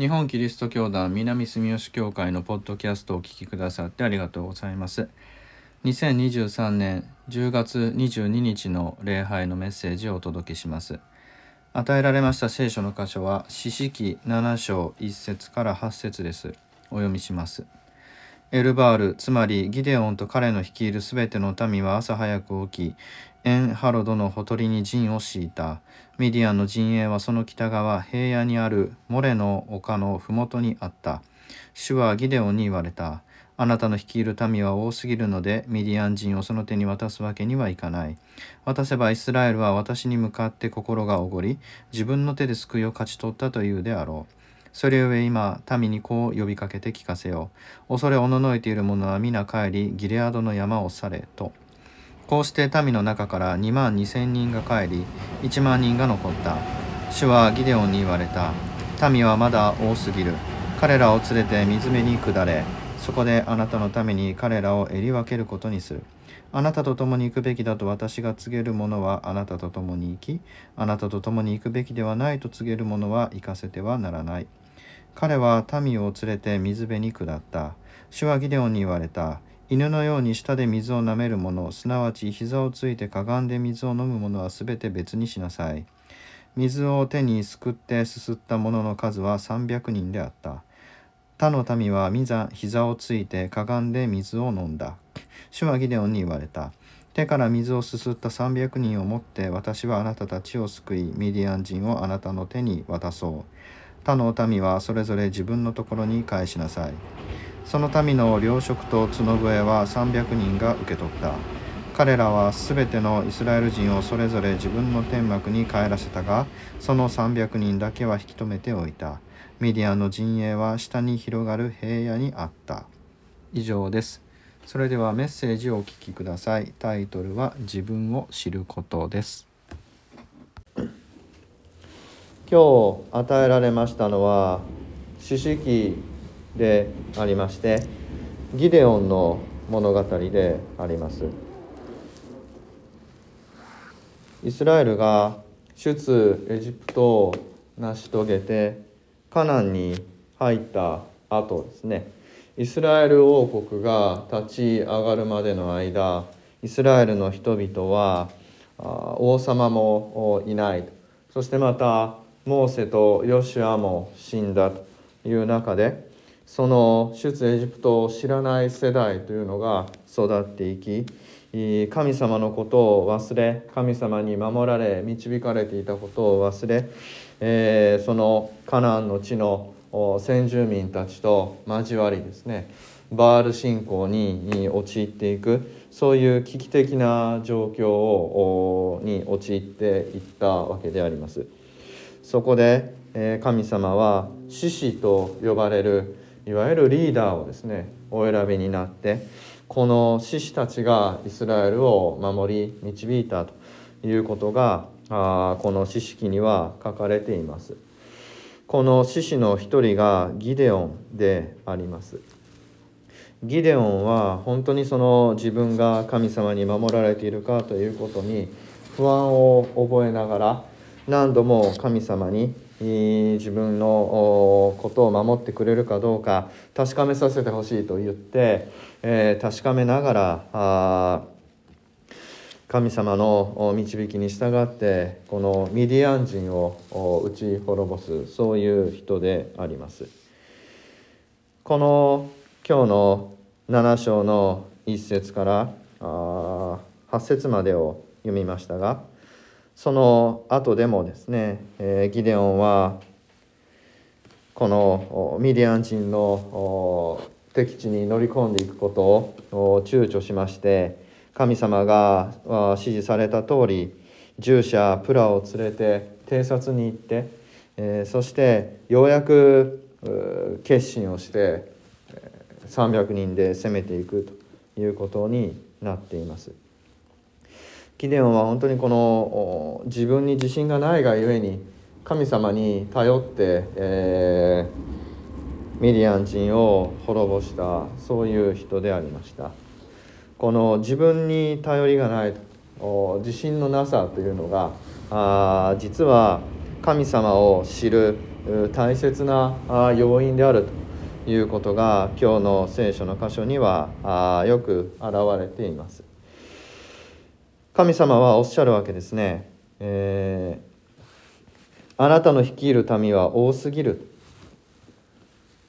日本キリスト教団南住吉教会のポッドキャストをお聞きくださってありがとうございます。2023年10月22日の礼拝のメッセージをお届けします。与えられました聖書の箇所は四式7章1節から8節です。お読みします。エルバールつまりギデオンと彼の率いるすべての民は朝早く起きエンハロドのほとりに陣を敷いた。ミディアンの陣営はその北側平野にあるモレの丘の麓にあった。主はギデオンに言われた。あなたの率いる民は多すぎるのでミディアン人をその手に渡すわけにはいかない。渡せばイスラエルは私に向かって心がおごり自分の手で救いを勝ち取ったというであろう。それゆえ今民にこう呼びかけて聞かせよう。恐れおののいている者は皆帰りギレアドの山を去れと。こうして民の中から2万2千人が帰り1万人が残った。主はギデオンに言われた。民はまだ多すぎる。彼らを連れて水辺に下れ。そこであなたのために彼らを襟分けることにする。あなたと共に行くべきだと私が告げる者はあなたと共に行きあなたと共に行くべきではないと告げる者は行かせてはならない。彼は民を連れて水辺に下った。主はギデオンに言われた。犬のように舌で水を舐める者、すなわち膝をついてかがんで水を飲む者はすべて別にしなさい。水を手にすくってすすった者の数は300人であった。他の民は膝をついてかがんで水を飲んだ。主はギデオンに言われた。手から水をすすった300人をもって私はあなたたちを救い、ミディアン人をあなたの手に渡そう。他の民はそれぞれ自分のところに返しなさい。その民の糧食と角笛は300人が受け取った。彼らはすべてのイスラエル人をそれぞれ自分の天幕に帰らせたが、その300人だけは引き止めておいた。ミディアンの陣営は下に広がる平野にあった。以上です。それではメッセージをお聞きください。タイトルは自分を知ることです。今日与えられましたのは四式でありましてギデオンの物語であります。イスラエルが出エジプトを成し遂げてカナンに入った後ですね。イスラエル王国が立ち上がるまでの間イスラエルの人々は王様もいないそしてまたモーセとヨシュアも死んだという中でその出エジプトを知らない世代というのが育っていき神様のことを忘れ神様に守られ導かれていたことを忘れ、え、そのカナンの地の先住民たちと交わりですねバール信仰に陥っていくそういう危機的な状況をに陥っていったわけであります。そこで神様は獅子と呼ばれるいわゆるリーダーをですねお選びになってこの獅子たちがイスラエルを守り導いたということがこの詩式には書かれています。この獅子の一人がギデオンであります。ギデオンは本当にその自分が神様に守られているかということに不安を覚えながら何度も神様に自分のことを守ってくれるかどうか確かめさせてほしいと言って、え、確かめながら神様の導きに従ってこのミディアン人を打ち滅ぼすそういう人であります。この今日の7章の1節から8節までを読みましたがその後でもですね、えギデオンはこのミディアン人の敵地に乗り込んでいくことを躊躇しまして神様が指示された通り従者プラを連れて偵察に行って、えそしてようやく決心をして300人で攻めていくということになっています。ギデオンは本当にこの自分に自信がないがゆえに神様に頼って、えー、ミディアン人を滅ぼしたそういう人でありました。この自分に頼りがない自信のなさというのがあ実は神様を知る大切な要因であるということが今日の聖書の箇所にはよく現れています。神様はおっしゃるわけですね、えー、あなたの率いる民は多すぎる。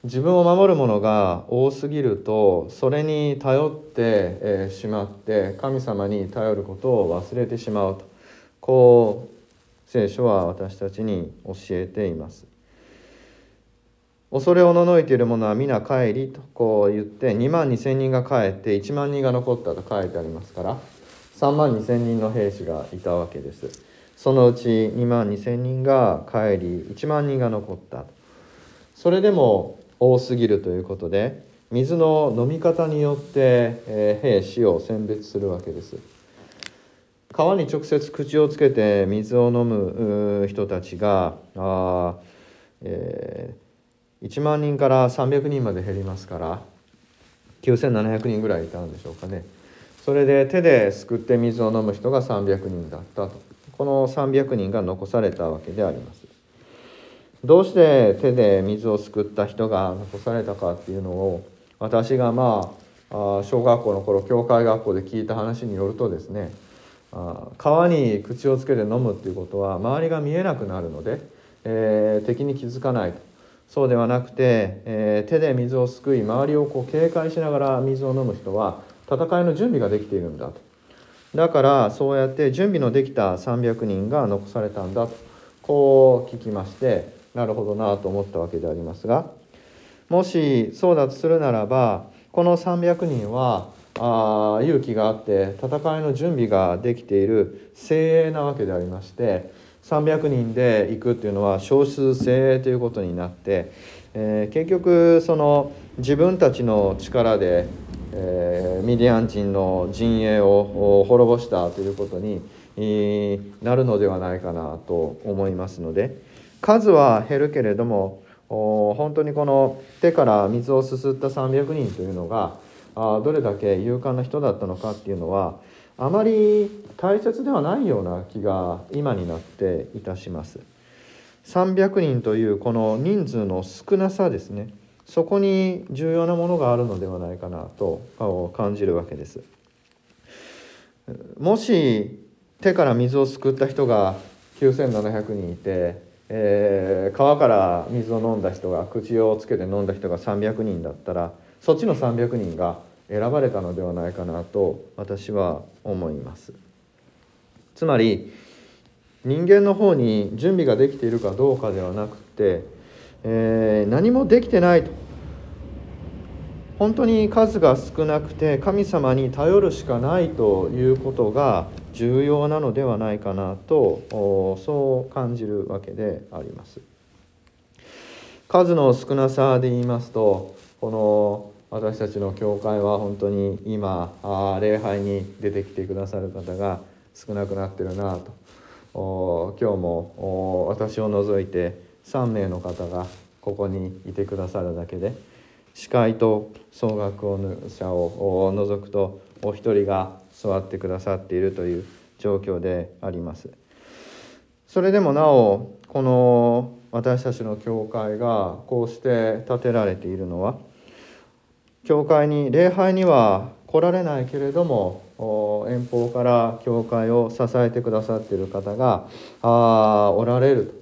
自分を守るものが多すぎるとそれに頼ってしまって神様に頼ることを忘れてしまうと。こう聖書は私たちに教えています。恐れおののいている者は皆帰りとこう言って2万2千人が帰って1万人が残ったと書いてありますから。3万2千人の兵士がいたわけです。そのうち2万2千人が帰り1万人が残った。それでも多すぎるということで水の飲み方によって、え兵士を選別するわけです。川に直接口をつけて水を飲む人たちがあ、えー、1万人から300人まで減りますから9700人ぐらいいたんでしょうかね。それで手ですくって水を飲む人が300人だったと。この300人が残されたわけであります。どうして手で水をすくった人が残されたかっていうのを私がまあ小学校の頃教会学校で聞いた話によるとですね川に口をつけて飲むっていうことは周りが見えなくなるので、えー、敵に気づかないと。そうではなくて、えー、手で水をすくい周りをこう警戒しながら水を飲む人は戦いの準備ができているんだと。だからそうやって準備のできた300人が残されたんだとこう聞きましてなるほどなと思ったわけでありますがもしそうだとするならばこの300人はあ勇気があって戦いの準備ができている精鋭なわけでありまして300人で行くっていうのは少数精鋭ということになって、えー、結局その自分たちの力で、えー、ミディアン人の陣営を滅ぼしたということになるのではないかなと思いますので。数は減るけれども本当にこの手から水をすすった300人というのがどれだけ勇敢な人だったのかっていうのはあまり大切ではないような気が今になっていたします。300人というこの人数の少なさですねそこに重要なものがあるのではないかなと感じるわけです。もし手から水をすくった人が9700人いてえー、川から水を飲んだ人が口をつけて飲んだ人が300人だったらそっちの300人が選ばれたのではないかなと私は思いますつまり人間の方に準備ができているかどうかではなくて、えー、何もできてないと本当に数が少なくて神様に頼るしかないということが重要なのではないかなとそう感じるわけであります。数の少なさで言いますとこの私たちの教会は本当に今あ礼拝に出てきてくださる方が少なくなってるなと今日も私を除いて3名の方がここにいてくださるだけで司会と総額者を除くとお一人が座ってくださっているという状況であります。それでもなおこの私たちの教会がこうして建てられているのは教会に礼拝には来られないけれども遠方から教会を支えてくださっている方があおられると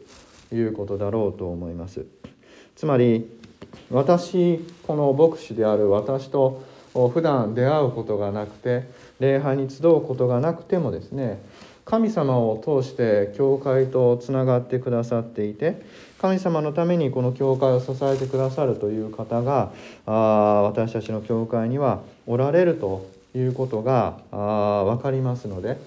いうことだろうと思います。つまり私この牧師である私と普段出会うことがなくて礼拝に集うことがなくてもですね神様を通して教会とつながってくださっていて神様のためにこの教会を支えてくださるという方があ私たちの教会にはおられるということがあ分かりますので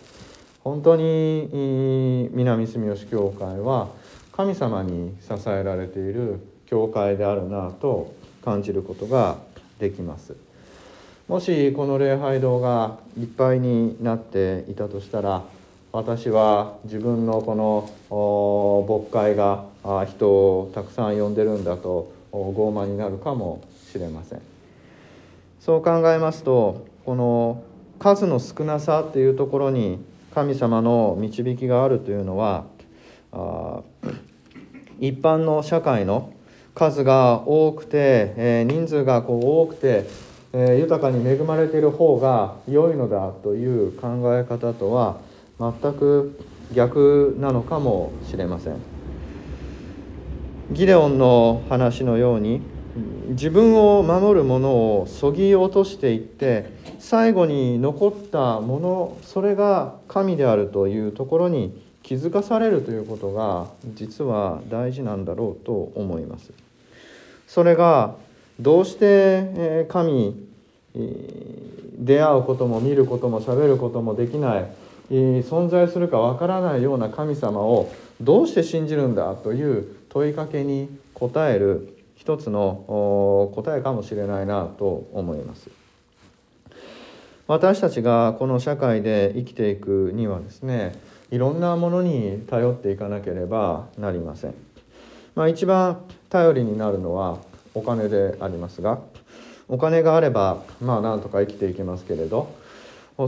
本当に南住吉教会は神様に支えられている教会であるなと感じることができます。もしこの礼拝堂がいっぱいになっていたとしたら私は自分のこの牧会が人をたくさん呼んでるんだと傲慢になるかもしれませんそう考えますとこの数の少なさっていうところに神様の導きがあるというのは一般の社会の数が多くて、え人数がこう多くて、え豊かに恵まれている方が良いのだという考え方とは全く逆なのかもしれません。ギデオンの話のように自分を守るものをそぎ落としていって最後に残ったものそれが神であるというところに気づかされるということが実は大事なんだろうと思います。それがどうして神出会うことも見ることもしゃべることもできない存在するかわからないような神様をどうして信じるんだ？という問いかけに答える一つの答えかもしれないなと思います。私たちがこの社会で生きていくにはですねいろんなものに頼っていかなければなりません。まあ、一番頼りになるのはお金でありますがお金があればまあなんとか生きていけますけれど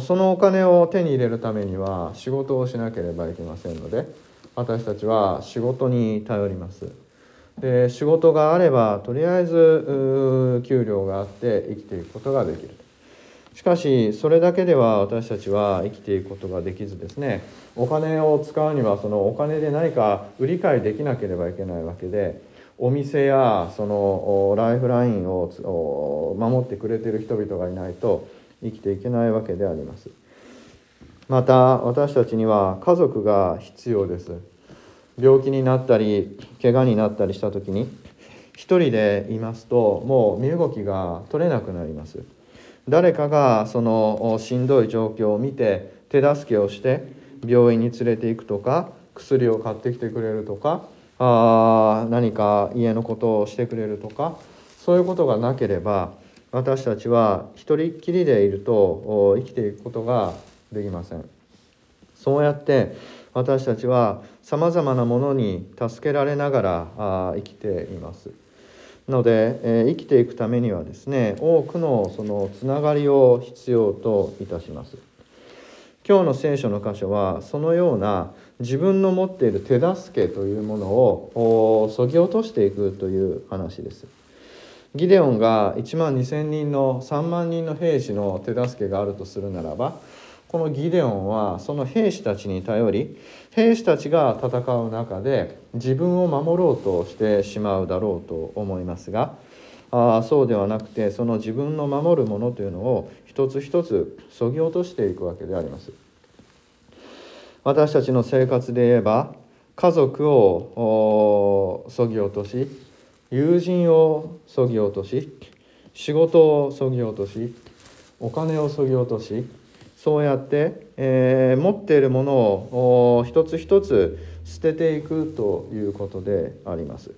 そのお金を手に入れるためには仕事をしなければいけませんので私たちは仕事に頼ります。で仕事があればとりあえず給料があって生きていくことができるしかしそれだけでは私たちは生きていくことができずですねお金を使うにはそのお金で何か売り買いできなければいけないわけでお店やそのライフラインを守ってくれてる人々がいないと生きていけないわけであります。また私たちには家族が必要です。病気になったり怪我になったりした時に一人でいますともう身動きが取れなくなります。誰かがそのしんどい状況を見て手助けをして病院に連れて行くとか薬を買ってきてくれるとかあ何か家のことをしてくれるとかそういうことがなければ私たちは一人っきりでいると生きていくことができません。そうやって私たちはさまざまなものに助けられながら生きています。ので、えー、生きていくためにはですね多くのそのつながりを必要といたします。今日の聖書の箇所はそのような自分の持っている手助けというものをそぎ落としていくという話です。ギデオンが1万2,000人の3万人の兵士の手助けがあるとするならばこのギデオンはその兵士たちに頼り兵士たちが戦う中で自分を守ろうとしてしまうだろうと思いますがあそうではなくてその自分の守るものというのを一つ一つそぎ落としていくわけであります。私たちの生活で言えば家族をそぎ落とし友人をそぎ落とし仕事をそぎ落としお金をそぎ落としそうやって、えー、持っているものを一つ一つ捨てていくということであります。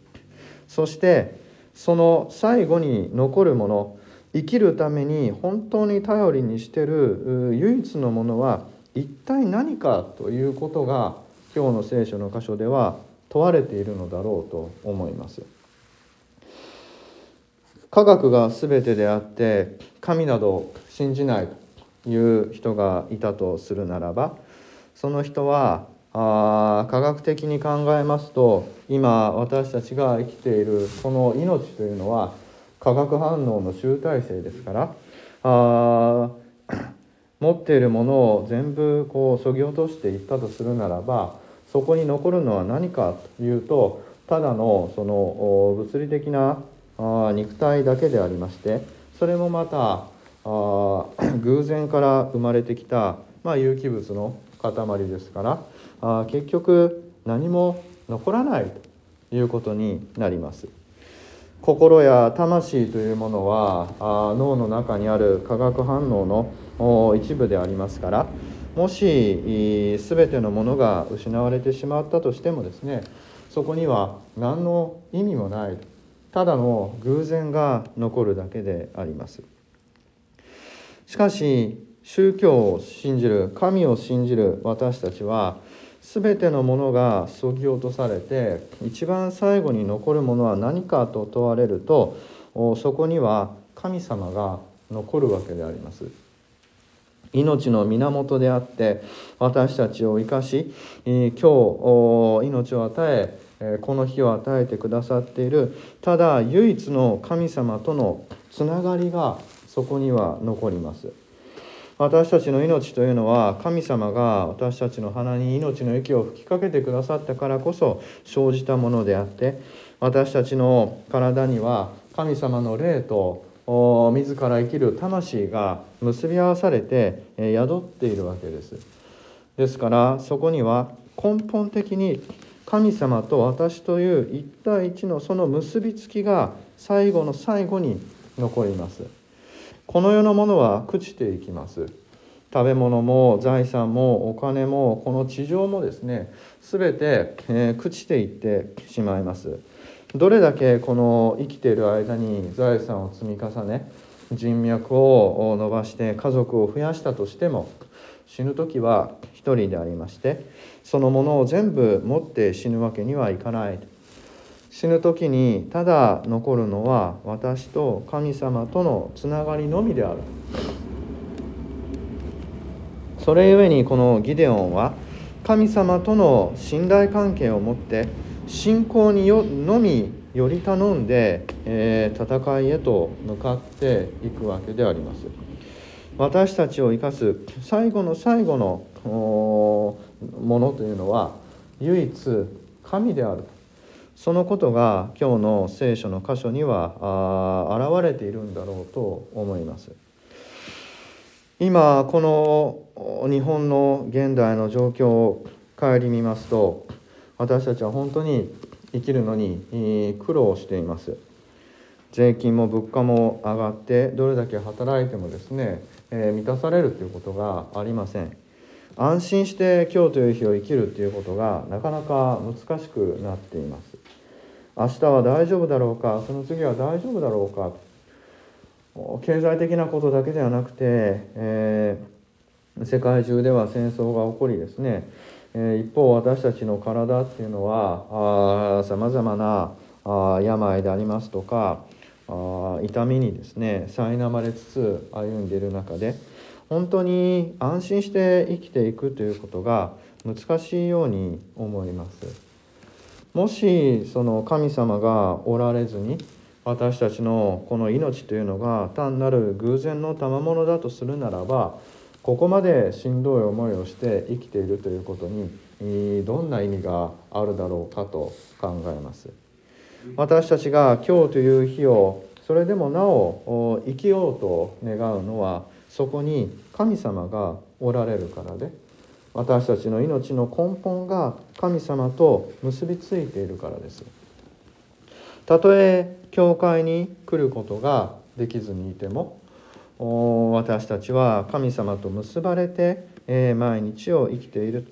そしてその最後に残るもの生きるために本当に頼りにしてる唯一のものは一体何かということが今日の聖書の箇所では問われているのだろうと思います。科学が全てであって神など信じない。いう人がいたとするならばその人はあ科学的に考えますと今私たちが生きているこの命というのは化学反応の集大成ですからあ 持っているものを全部こうそぎ落としていったとするならばそこに残るのは何かというとただのその物理的な肉体だけでありましてそれもまたあ 偶然から生まれてきた、まあ、有機物の塊ですからあ結局何も残らないということになります。心や魂というものはあ脳の中にある化学反応の一部でありますからもし全てのものが失われてしまったとしてもですねそこには何の意味もないただの偶然が残るだけであります。しかし宗教を信じる神を信じる私たちは全てのものがそぎ落とされて一番最後に残るものは何かと問われるとそこには神様が残るわけであります。命の源であって私たちを生かし今日命を与えこの日を与えてくださっているただ唯一の神様とのつながりがそこには残ります。私たちの命というのは神様が私たちの鼻に命の息を吹きかけてくださったからこそ生じたものであって私たちの体には神様の霊と自ら生きる魂が結び合わされて宿っているわけです。ですからそこには根本的に神様と私という一対一のその結びつきが最後の最後に残ります。この世のものは朽ちていきます。食べ物も財産もお金もこの地上もですね全て、えー、朽ちていってしまいます。どれだけこの生きている間に財産を積み重ね人脈を伸ばして家族を増やしたとしても死ぬ時は一人でありましてそのものを全部持って死ぬわけにはいかない。死ぬ時にただ残るのは私と神様とのつながりのみである。それゆえにこのギデオンは神様との信頼関係を持って信仰によのみより頼んで、えー、戦いへと向かっていくわけであります。私たちを生かす最後の最後のものというのは唯一神である。そのことが今日の聖書の箇所には現れているんだろうと思います。今この日本の現代の状況を顧みますと私たちは本当に生きるのに苦労しています。税金も物価も上がってどれだけ働いてもですね、えー、満たされるということがありません。安心して今日という日を生きるということがなかなか難しくなっています。明日は大丈夫だろうか？その次は大丈夫だろうか？経済的なことだけではなくて、えー、世界中では戦争が起こりですね、えー、一方私たちの体っていうのはさまざまなあ病でありますとかあ痛みにですね苛まれつつ歩んでいる中で本当に安心して生きていくということが難しいように思います。もしその神様がおられずに私たちのこの命というのが単なる偶然の賜物だとするならばここまでしんどい思いをして生きているということにどんな意味があるだろうかと考えます。私たちが今日という日をそれでもなお生きようと願うのはそこに神様がおられるからで私たちの命の根本が神様と結びついているからですたとえ教会に来ることができずにいても私たちは神様と結ばれて毎日を生きている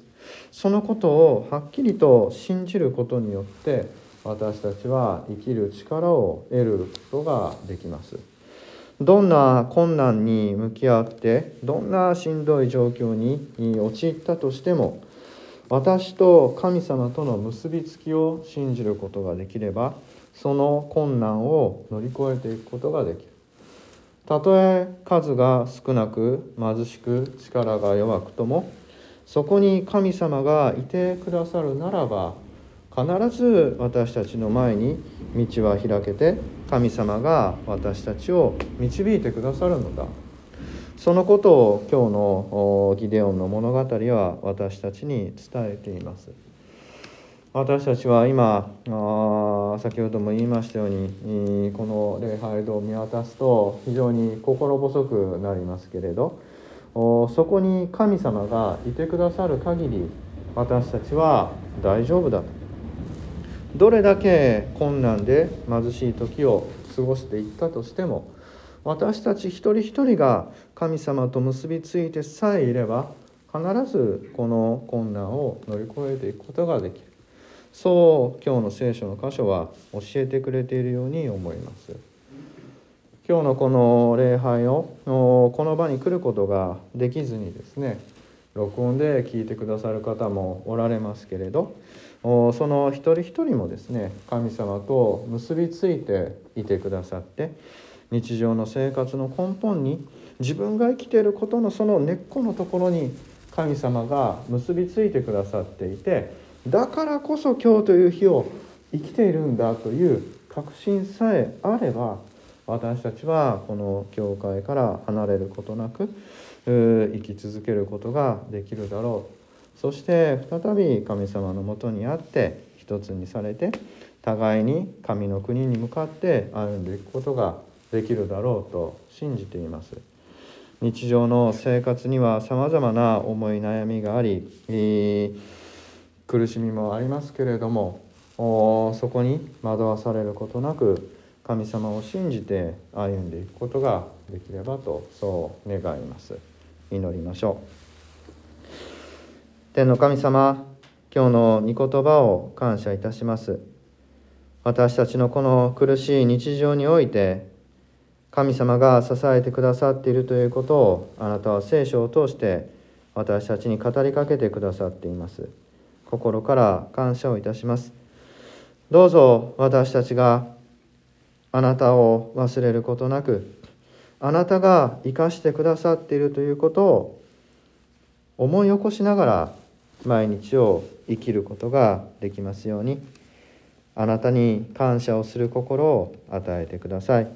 そのことをはっきりと信じることによって私たちは生きる力を得ることができます。どんな困難に向き合ってどんなしんどい状況に陥ったとしても私と神様との結びつきを信じることができればその困難を乗り越えていくことができる。たとえ数が少なく貧しく力が弱くともそこに神様がいてくださるならば必ず私たちの前に道は開けて神様が私たちを導いてくださるのだ。そのことを今日のギデオンの物語は私たちに伝えています。私たちは今あ先ほども言いましたようにこの礼拝堂を見渡すと非常に心細くなりますけれどそこに神様がいてくださる限り私たちは大丈夫だと。どれだけ困難で貧しい時を過ごしていったとしても私たち一人一人が神様と結びついてさえいれば必ずこの困難を乗り越えていくことができる。そう今日の聖書の箇所は教えてくれているように思います。今日のこの礼拝をこの場に来ることができずにですね録音で聞いてくださる方もおられますけれどその一人一人もですね神様と結びついていてくださって日常の生活の根本に自分が生きていることのその根っこのところに神様が結びついてくださっていてだからこそ今日という日を生きているんだという確信さえあれば私たちはこの教会から離れることなく生き続けることができるだろう。そして再び神様のもとにあって一つにされて互いに神の国に向かって歩んでいくことができるだろうと信じています。日常の生活にはさまざまな思い悩みがあり苦しみもありますけれどもそこに惑わされることなく神様を信じて歩んでいくことができればとそう願います。祈りましょう。天の神様今日の御言葉を感謝いたします。私たちのこの苦しい日常において神様が支えてくださっているということをあなたは聖書を通して私たちに語りかけてくださっています。心から感謝をいたします。どうぞ私たちがあなたを忘れることなくあなたが生かしてくださっているということを思い起こしながら毎日を生きることができますようにあなたに感謝をする心を与えてください。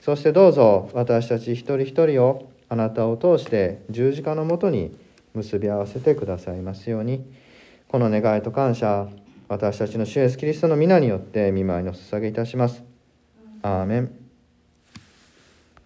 そしてどうぞ私たち一人一人をあなたを通して十字架のもとに結び合わせてくださいますように。この願いと感謝私たちの主イエスキリストの皆によって見舞いの捧げいたします。アーメン。